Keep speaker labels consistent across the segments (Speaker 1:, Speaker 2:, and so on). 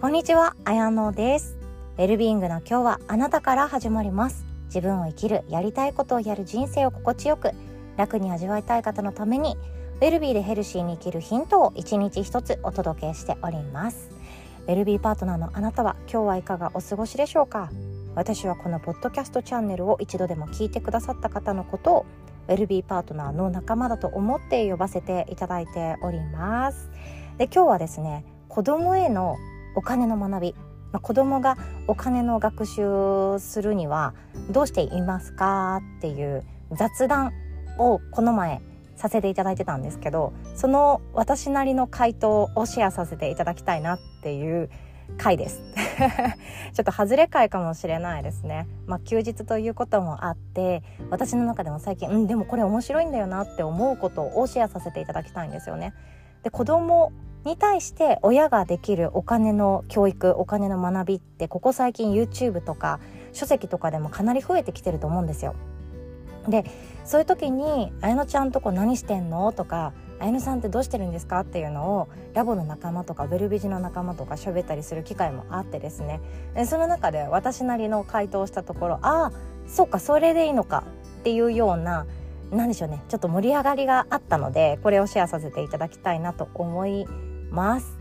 Speaker 1: こんにちは、あやのです。ウェルビーイングの今日はあなたから始まります。自分を生きる、やりたいことをやる人生を心地よく楽に味わいたい方のためにウェルビーでヘルシーに生きるヒントを一日一つお届けしております。ウェルビーパートナーのあなたは今日はいかがお過ごしでしょうか？私はこのポッドキャストチャンネルを一度でも聞いてくださった方のことをウェルビーパートナーの仲間だと思って呼ばせていただいております。で今日はですね子供へのお金の学び、まあ、子供がお金の学習するにはどうしていますかっていう雑談をこの前させていただいてたんですけどその私なりの回答をシェアさせていただきたいなっていう回です。ちょっと外れ回かもしれないですね。まあ休日ということもあって私の中でも最近うんでもこれ面白いんだよなって思うことをシェアさせていただきたいんですよね。で子供に対して親ができるお金の教育お金の学びってここ最近 YouTube とか書籍とかでもかなり増えてきてると思うんですよ。でそういう時に「綾乃ちゃんとこ何してんの?」とか「綾乃さんってどうしてるんですか?」っていうのをラボの仲間とかベルビジの仲間とか喋ったりする機会もあってですねでその中で私なりの回答をしたところ「ああそうかそれでいいのか」っていうような何でしょうねちょっと盛り上がりがあったのでこれをシェアさせていただきたいなと思いますます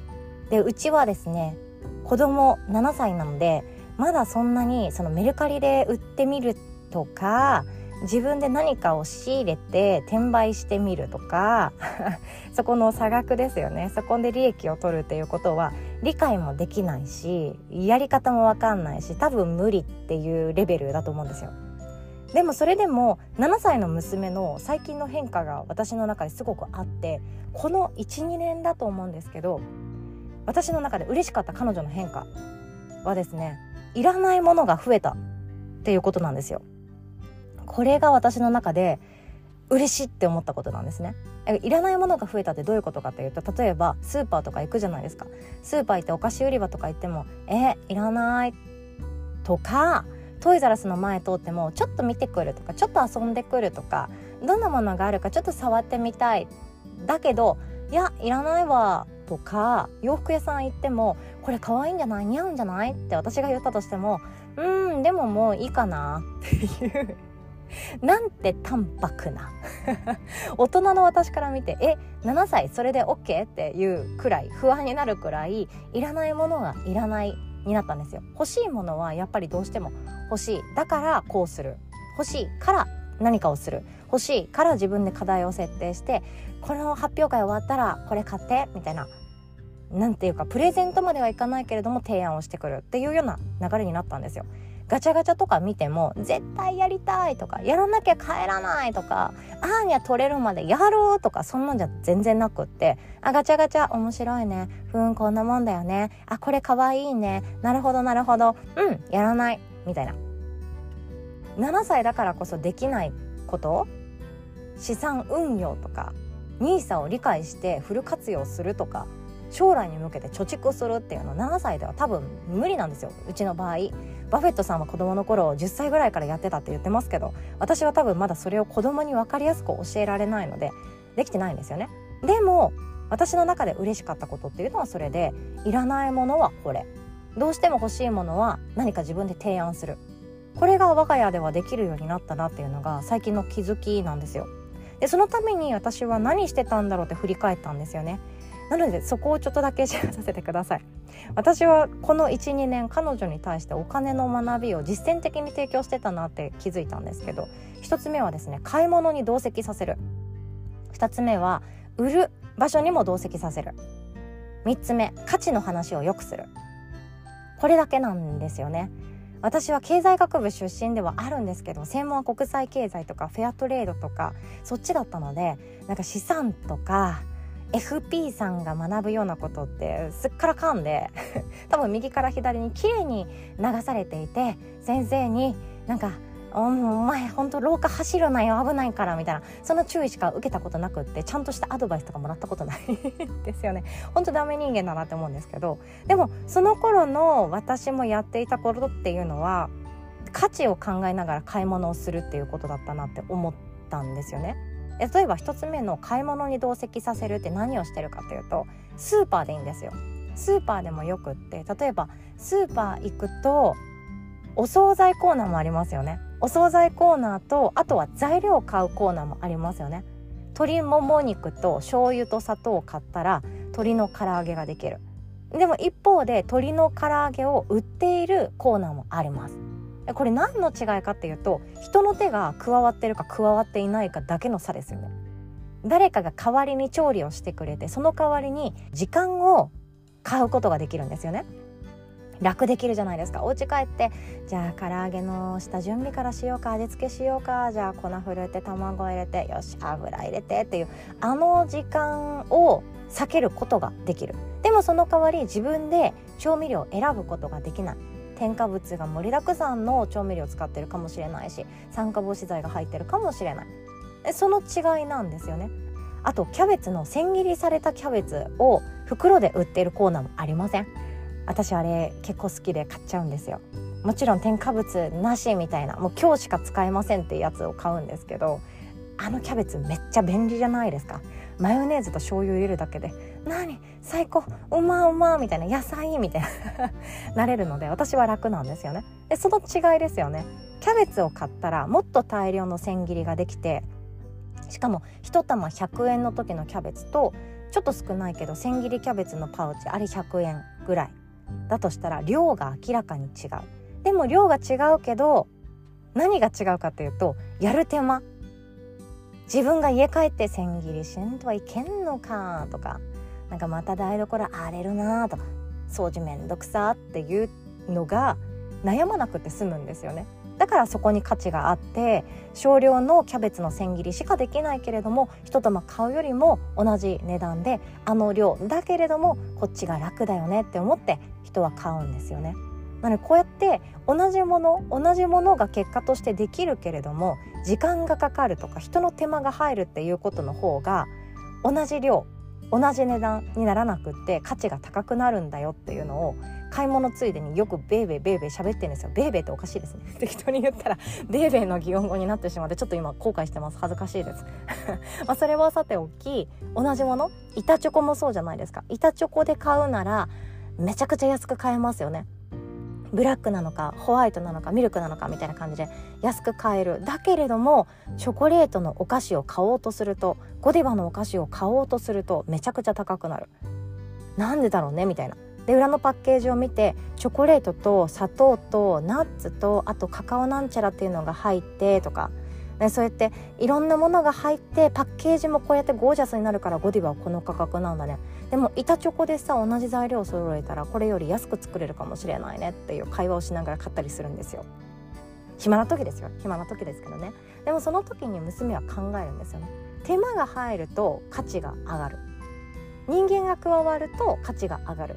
Speaker 1: でうちはですね子供7歳なのでまだそんなにそのメルカリで売ってみるとか自分で何かを仕入れて転売してみるとか そこの差額ですよねそこで利益を取るっていうことは理解もできないしやり方も分かんないし多分無理っていうレベルだと思うんですよ。でもそれでも7歳の娘の最近の変化が私の中ですごくあってこの12年だと思うんですけど私の中で嬉しかった彼女の変化はですねいらないものが増えたっていうことなんですよ。これが私の中で嬉しいって思ったことなんですねいらないものが増えたってどういうことかというと例えばスーパーとか行くじゃないですかスーパー行ってお菓子売り場とか行ってもえいらないとかトイザラスの前通ってもちょっと見てくるとかちょっと遊んでくるとかどんなものがあるかちょっと触ってみたいだけどいやいらないわとか洋服屋さん行ってもこれ可愛いんじゃない似合うんじゃないって私が言ったとしてもうんでももういいかなっていうなんて淡白な大人の私から見てえ7歳それで OK? っていうくらい不安になるくらいいらないものがいらないになったんですよ。欲しいものはやっぱりどうしても欲しい。だからこうする。欲しいから何かをする。欲しいから自分で課題を設定してこの発表会終わったらこれ買ってみたいな。なんていうかプレゼントまではいかないけれども提案をしてくるっていうような流れになったんですよ。ガチャガチャとか見ても絶対やりたいとかやらなきゃ帰らないとかあーにゃ取れるまでやろうとかそんなんじゃ全然なくってあガチャガチャ面白いね。ふんこんなもんだよね。あこれかわいいね。なるほどなるほど。うんやらない。みたいな。7歳だからこそできないこと？資産運用とか NISA を理解してフル活用するとか将来に向けて貯蓄するっていうの7歳では多分無理なんですよ。うちの場合。バフェットさんは子供の頃10歳ぐらいからやってたって言ってますけど私は多分まだそれを子供に分かりやすく教えられないのでできてないんですよね。でも私の中で嬉しかったことっていうのはそれでいらないものはこれ。どうしても欲しいものは何か自分で提案する。これが我が家ではできるようになったなっていうのが最近の気づきなんですよ。でそのために私は何してたんだろうって振り返ったんですよね。なのでそこをちょっとだけシェアさせてください。私はこの12年彼女に対してお金の学びを実践的に提供してたなって気づいたんですけど1つ目はですね買い物に同席させる。2つ目は売る場所にも同席させる。3つ目価値の話をよくする。これだけなんですよね。私は経済学部出身ではあるんですけど専門は国際経済とかフェアトレードとかそっちだったのでなんか資産とか FP さんが学ぶようなことってすっからかんで 多分右から左に綺麗に流されていて先生になんかお前ほんと廊下走るなよ危ないからみたいなその注意しか受けたことなくってちゃんとしたアドバイスとかもらったことない ですよねほんとダメ人間だなって思うんですけどでもその頃の私もやっていたことっていうのは価値を考えながら買い物をするっていうことだったなって思ったんですよね。例えば1つ目の買い物に同席させるって何をしてるかというとスーパーでいいんですよ。スーパーでもよくって例えばスーパー行くとお惣菜コーナーもありますよね。お惣菜コーナーとあとは材料を買うコーナーもありますよね。鶏もも肉と醤油と砂糖を買ったら鶏の唐揚げができる。でも一方で鶏の唐揚げを売っているコーナーもあります。これ何の違いかっていうと人の手が加わってるか加わっていないかだけの差ですよね。誰かが代わりに調理をしてくれてその代わりに時間を買うことができるんですよね。楽できるじゃないですか。お家帰ってじゃあ唐揚げの下準備からしようか味付けしようかじゃあ粉ふるって卵入れてよし油入れてっていうあの時間を避けることができる。でもその代わり自分で調味料を選ぶことができない。添加物が盛りだくさんの調味料を使ってるかもしれないし酸化防止剤が入ってるかもしれない。その違いなんですよね。あとキャベツの千切りされたキャベツを袋で売ってるコーナーもありません。私あれ結構好きで買っちゃうんですよ。もちろん添加物なしみたいなもう今日しか使えませんっていうやつを買うんですけどあのキャベツめっちゃ便利じゃないですか。マヨネーズと醤油入れるだけで何？最高。うまうまみたいな。野菜みたいな。なれるので私は楽なんですよね。でその違いですよね。キャベツを買ったらもっと大量の千切りができてしかも1玉100円の時のキャベツとちょっと少ないけど千切りキャベツのパウチあれ100円ぐらい。だとしたら量が明らかに違う。でも量が違うけど何が違うかというとやる手間。自分が家帰って千切りしんとはいけんのかとかなんかまた台所荒れるなとか掃除めんどくさっていうのが悩まなくて済むんですよねだからそこに価値があって少量のキャベツの千切りしかできないけれども一玉買うよりも同じ値段であの量だけれどもこっちが楽だよねって思って人は買うんですよね。なのでこうやって同じもの同じものが結果としてできるけれども時間がかかるとか人の手間が入るっていうことの方が同じ量同じ値段にならなくって価値が高くなるんだよっていうのを買い物ついでによくベーベーベーベー喋ってるんですよ。ベーベーっておかしいですね。適当に言ったらベーベーの擬音語になってしまってちょっと今後悔してます。恥ずかしいです。まあそれはさておき同じもの？板チョコもそうじゃないですか。板チョコで買うならめちゃくちゃ安く買えますよね。ブラックなのかホワイトなのかミルクなのかみたいな感じで安く買える。だけれどもチョコレートのお菓子を買おうとするとゴディバのお菓子を買おうとするとめちゃくちゃ高くなる。なんでだろうねみたいな。で裏のパッケージを見てチョコレートと砂糖とナッツとあとカカオなんちゃらっていうのが入ってとか。ね、そうやっていろんなものが入ってパッケージもこうやってゴージャスになるからゴディバはこの価格なんだね。でも板チョコでさ同じ材料を揃えたらこれより安く作れるかもしれないねっていう会話をしながら買ったりするんですよ。暇な時ですよ。暇な時ですけどね。でもその時に娘は考えるんですよね。手間が入ると価値が上がる。人間が加わると価値が上がる。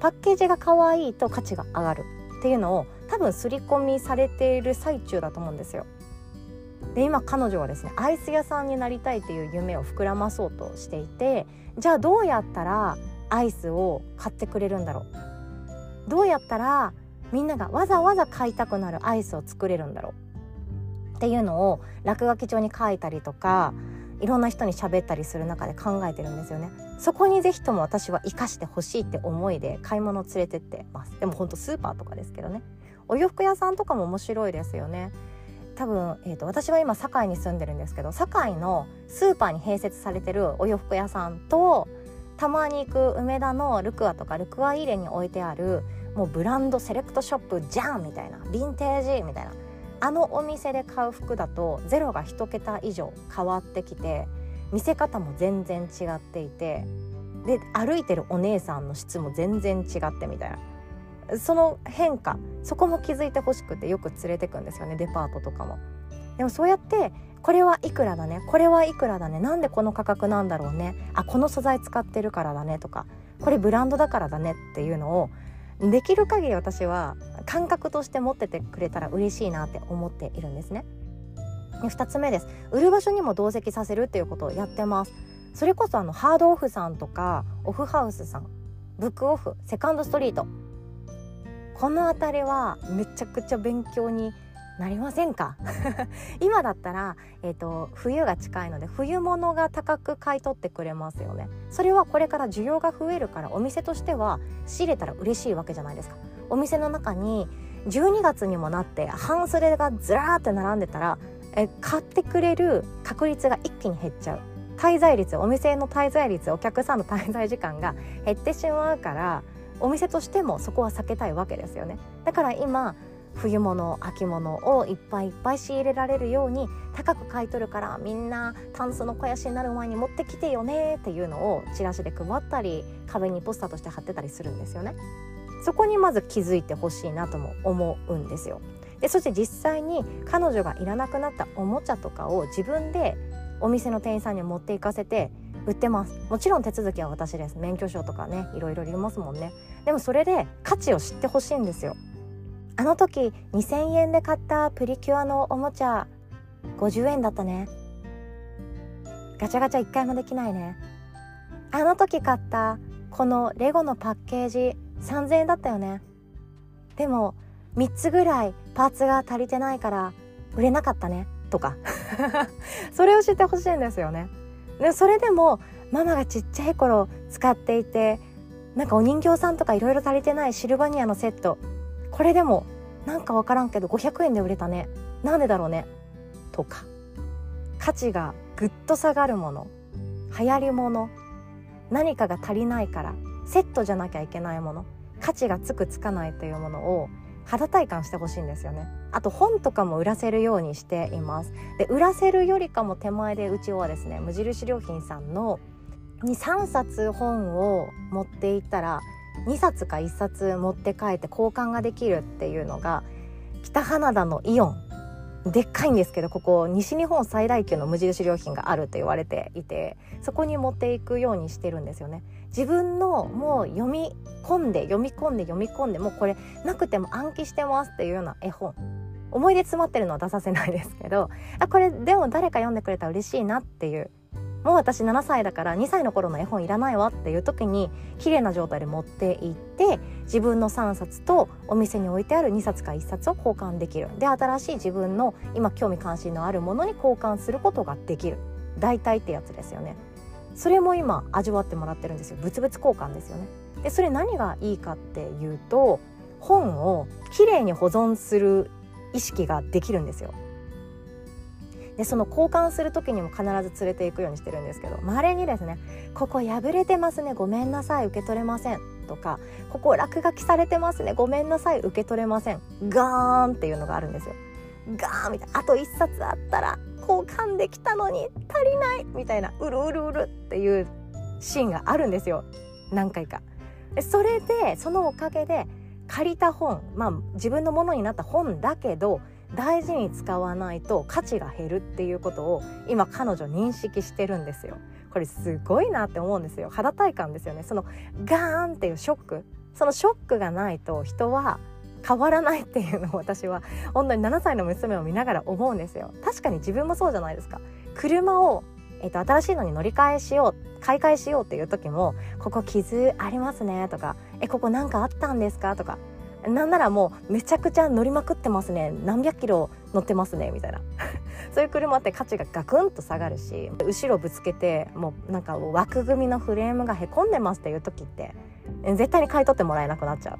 Speaker 1: パッケージが可愛いと価値が上がるっていうのを多分刷り込みされている最中だと思うんですよ。で今彼女はですねアイス屋さんになりたいっていう夢を膨らまそうとしていてじゃあどうやったらアイスを買ってくれるんだろう？どうやったらみんながわざわざ買いたくなるアイスを作れるんだろう？っていうのを落書き帳に書いたりとかいろんな人に喋ったりする中で考えてるんですよね。そこにぜひとも私は生かしてほしいって思いで買い物連れてってます。でもほんとスーパーとかですけどね。お洋服屋さんとかも面白いですよね。多分、えーと、私は今堺に住んでるんですけど堺のスーパーに併設されてるお洋服屋さんとたまに行く梅田のルクアとかルクアイーレに置いてあるもうブランドセレクトショップじゃんみたいなヴィンテージみたいなあのお店で買う服だとゼロが1桁以上変わってきて見せ方も全然違っていてで歩いてるお姉さんの質も全然違ってみたいな。その変化そこも気づいてほしくてよく連れてくんですよねデパートとかも。でもそうやってこれはいくらだねこれはいくらだねなんでこの価格なんだろうねあこの素材使ってるからだねとかこれブランドだからだねっていうのをできる限り私は感覚として持っててくれたら嬉しいなって思っているんですね。2つ目です売る場所にも同席させるっていうことをやってますそれこそあのハードオフさんとかオフハウスさんブックオフセカンドストリートこの辺りはめちゃくちゃ勉強になりませんか？今だったら、えーと、冬が近いので冬物が高く買い取ってくれますよね。それはこれから需要が増えるからお店としては仕入れたら嬉しいわけじゃないですか。お店の中に12月にもなって半袖がずらーって並んでたらえ買ってくれる確率が一気に減っちゃう。滞在率お店の滞在率お客さんの滞在時間が減ってしまうからお店としてもそこは避けたいわけですよねだから今冬物秋物をいっぱいいっぱい仕入れられるように高く買い取るからみんなタンスの肥やしになる前に持ってきてよねっていうのをチラシで配ったり壁にポスターとして貼ってたりするんですよね。そこにまず気づいてほしいなとも思うんですよ。でそして実際に彼女がいらなくなったおもちゃとかを自分でお店の店員さんに持って行かせて売ってますもちろん手続きは私です免許証とかねいろいろいりますもんねでもそれで価値を知ってほしいんですよ。あの時2000円で買ったプリキュアのおもちゃ50円だったね。ガチャガチャ1回もできないね。あの時買ったこのレゴのパッケージ3000円だったよね。でも3つぐらいパーツが足りてないから売れなかったね。とか。それを知ってほしいんですよね。でそれでもママがちっちゃい頃使っていてなんかお人形さんとかいろいろ足りてないシルバニアのセット。これでもなんか分からんけど500円で売れたね。なんでだろうね。とか。価値がぐっと下がるもの。流行りもの。何かが足りないからセットじゃなきゃいけないもの。価値がつくつかないというものを肌体感してほしいんですよね。あと本とかも売らせるようにしています。で売らせるよりかも手前でうちはですね無印良品さんの23冊本を持っていったら2冊か1冊持って帰って交換ができるっていうのが北花田のイオン。でっかいんですけどここ西日本最大級の無印良品があると言われていてそこに持っていくようにしてるんですよね。自分のもう読み込んで読み込んで読み込んでもうこれなくても暗記してますっていうような絵本。思い出詰まってるのは出させないですけどあこれでも誰か読んでくれたら嬉しいなっていうもう私7歳だから2歳の頃の絵本いらないわっていう時に綺麗な状態で持っていって自分の3冊とお店に置いてある2冊か1冊を交換できる。で新しい自分の今興味関心のあるものに交換することができる。代替ってやつですよね。それも今味わってもらってるんですよ。物々交換ですよね。でそれ何がいいかっていうと本をきれいに保存する意識ができるんですよ。でその交換する時にも必ず連れていくようにしてるんですけどまれにですね「ここ破れてますねごめんなさい受け取れません」とか「ここ落書きされてますねごめんなさい受け取れません」ガーンっていうのがあるんですよ。ガーンみたいなあと1冊あったら交換できたのに足りないみたいなうるうるうるっていうシーンがあるんですよ何回か。それでそのおかげで借りた本まあ自分のものになった本だけど大事に使わないと価値が減るっていうことを今彼女認識してるんですよ。これすごいなって思うんですよ肌体感ですよねそのガーンっていうショックそのショックがないと人は変わらないっていうのを私は本当に7歳の娘を見ながら思うんですよ確かに自分もそうじゃないですか車をえーと、新しいのに乗り換えしよう買い替えしようっていう時も「ここ傷ありますね」とか「えここ何かあったんですか?」とかなんならもうめちゃくちゃ乗りまくってますね。何百キロ乗ってますね。みたいな。そういう車って価値がガクンと下がるし後ろぶつけてもうなんか枠組みのフレームがへこんでますっていう時って絶対に買い取ってもらえなくなっちゃう。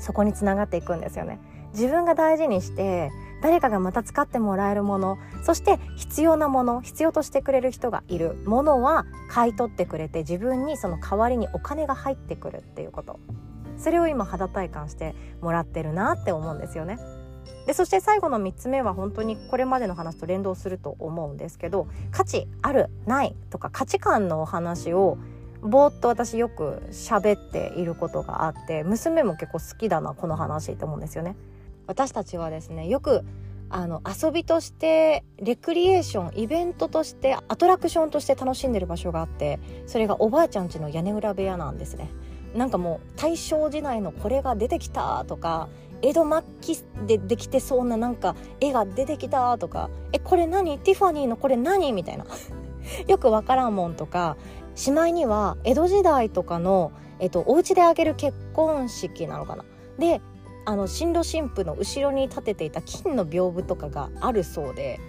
Speaker 1: そこにつながっていくんですよね。自分が大事にして誰かがまた使ってもらえるものそして必要なもの必要としてくれる人がいる。ものは買い取ってくれて自分にその代わりにお金が入ってくるっていうこと。それを今肌体感してもらってるなって思うんですよね。でそして最後の3つ目は本当にこれまでの話と連動すると思うんですけど価値あるないとか価値観のお話をぼーっと私よく喋っていることがあって娘も結構好きだなこの話って思うんですよね。私たちはですねよくあの遊びとしてレクリエーションイベントとしてアトラクションとして楽しんでる場所があってそれがおばあちゃん家の屋根裏部屋なんですねなんかもう大正時代のこれが出てきたとか江戸末期でできてそうななんか絵が出てきたとかえこれ何？ティファニーのこれ何？みたいな。よくわからんもんとかしまいには江戸時代とかの、えっと、お家であげる結婚式なのかな。であの新郎新婦の後ろに立てていた金の屏風とかがあるそうで。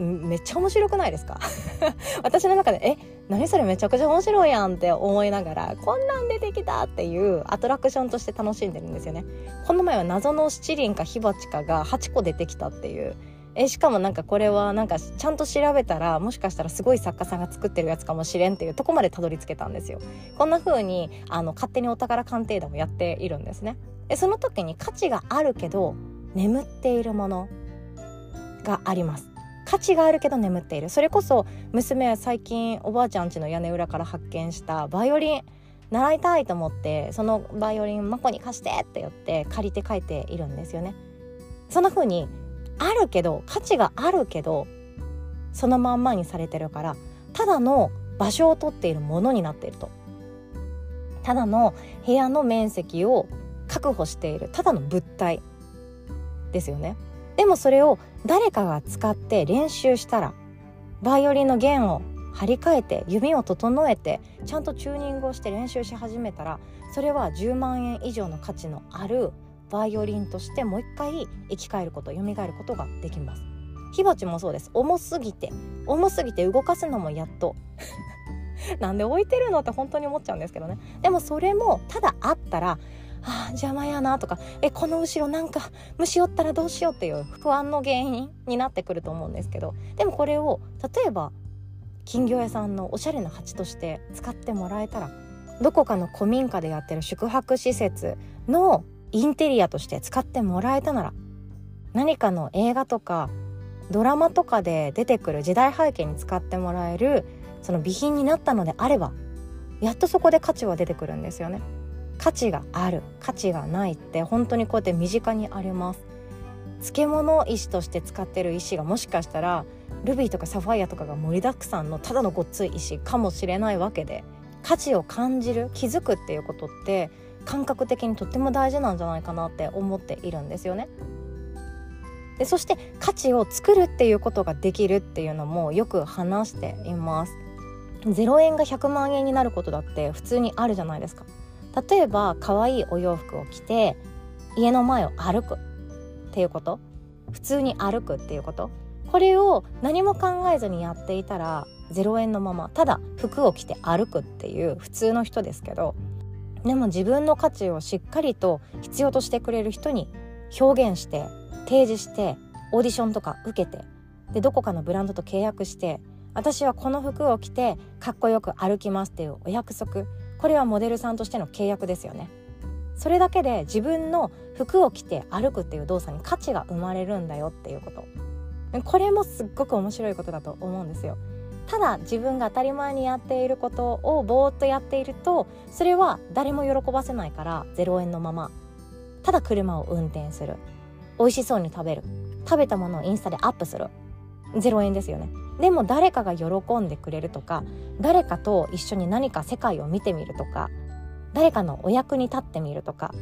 Speaker 1: めっちゃ面白くないですか？私の中でえ何それめちゃくちゃ面白いやんって思いながらこんなん出てきたっていうアトラクションとして楽しんでるんですよね。この前は謎の七輪か火鉢かが8個出てきたっていう。えしかもなんかこれはなんかちゃんと調べたらもしかしたらすごい作家さんが作ってるやつかもしれんっていうとこまでたどり着けたんですよ。こんな風にあに勝手にお宝鑑定団をやっているんですね。でその時に価値があるけど眠っているものがあります。価値があるけど眠っている。それこそ娘は最近おばあちゃん家の屋根裏から発見したバイオリン習いたいと思ってそのバイオリンマコに貸してって言って借りて帰っているんですよね。そんな風にあるけど価値があるけどそのまんまにされてるからただの場所を取っているものになっていると。ただの部屋の面積を確保しているただの物体ですよね。でもそれを誰かが使って練習したらバイオリンの弦を張り替えて指を整えてちゃんとチューニングをして練習し始めたらそれは10万円以上の価値のあるバイオリンとしてもう一回生き返ること蘇ることができます。火鉢もそうです。重すぎて重すぎて動かすのもやっと。なんで置いてるのって本当に思っちゃうんですけどね。でもそれもただあったらあ邪魔やなとかえこの後ろなんか虫おったらどうしようっていう不安の原因になってくると思うんですけどでもこれを例えば金魚屋さんのおしゃれな鉢として使ってもらえたらどこかの古民家でやってる宿泊施設のインテリアとして使ってもらえたなら何かの映画とかドラマとかで出てくる時代背景に使ってもらえるその備品になったのであればやっとそこで価値は出てくるんですよね。価値がある価値がないって本当にこうやって身近にあります漬物石として使ってる石がもしかしたらルビーとかサファイアとかが盛りだくさんのただのごっつい石かもしれないわけで価値を感じる気づくっていうことって感覚的にとっても大事なんじゃないかなって思っているんですよね。でそして価値を作るっていうことができるっていうのもよく話しています。0円が100万円になることだって普通にあるじゃないですか。例えば可愛いお洋服を着て家の前を歩くっていうこと？普通に歩くっていうこと？これを何も考えずにやっていたら0円のままただ服を着て歩くっていう普通の人ですけどでも自分の価値をしっかりと必要としてくれる人に表現して提示してオーディションとか受けてでどこかのブランドと契約して私はこの服を着てかっこよく歩きますっていうお約束。これはモデルさんとしての契約ですよね。それだけで自分の服を着て歩くっていう動作に価値が生まれるんだよっていうこと。これもすっごく面白いことだと思うんですよ。ただ自分が当たり前にやっていることをぼーっとやっているとそれは誰も喜ばせないから0円のまま。ただ車を運転する。美味しそうに食べる。食べたものをインスタでアップする。0円ですよね。でも誰かが喜んでくれるとか誰かと一緒に何か世界を見てみるとか誰かのお役に立ってみるとか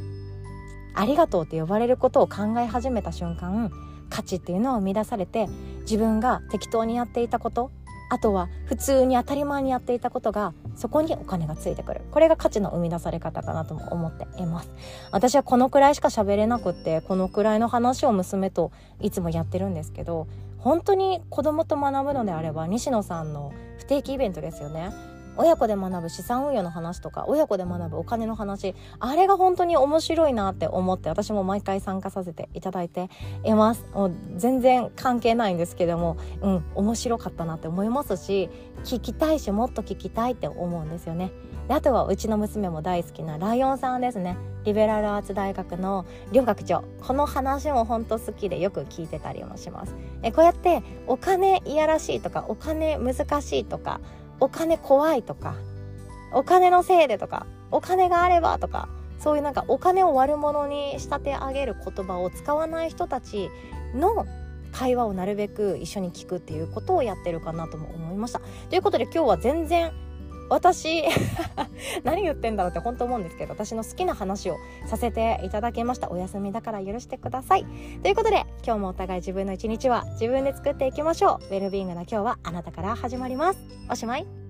Speaker 1: ありがとうって呼ばれることを考え始めた瞬間価値っていうのは生み出されて自分が適当にやっていたことあとは普通に当たり前にやっていたことがそこにお金がついてくる。これが価値の生み出され方かなとも思っています。私はこのくらいしか喋れなくってこのくらいの話を娘といつもやってるんですけど本当に子供と学ぶのであれば西野さんの不定期イベントですよね。親子で学ぶ資産運用の話とか親子で学ぶお金の話あれが本当に面白いなって思って私も毎回参加させていただいています。もう全然関係ないんですけどもうん面白かったなって思いますし聞きたいしもっと聞きたいって思うんですよね。であとはうちの娘も大好きなライオンさんですね。リベラルアーツ大学の両学長。この話も本当好きでよく聞いてたりもします。えこうやってお金いやらしいとかお金難しいとかお金怖いとかお金のせいでとかお金があればとかそういうなんかお金を悪者に仕立て上げる言葉を使わない人たちの会話をなるべく一緒に聞くっていうことをやってるかなとも思いました。ということで今日は全然私 何言ってんだろうって本当思うんですけど私の好きな話をさせていただきました。お休みだから許してください。ということで今日もお互い自分の一日は自分で作っていきましょう。ウェルビーイングな今日はあなたから始まります。おしまい。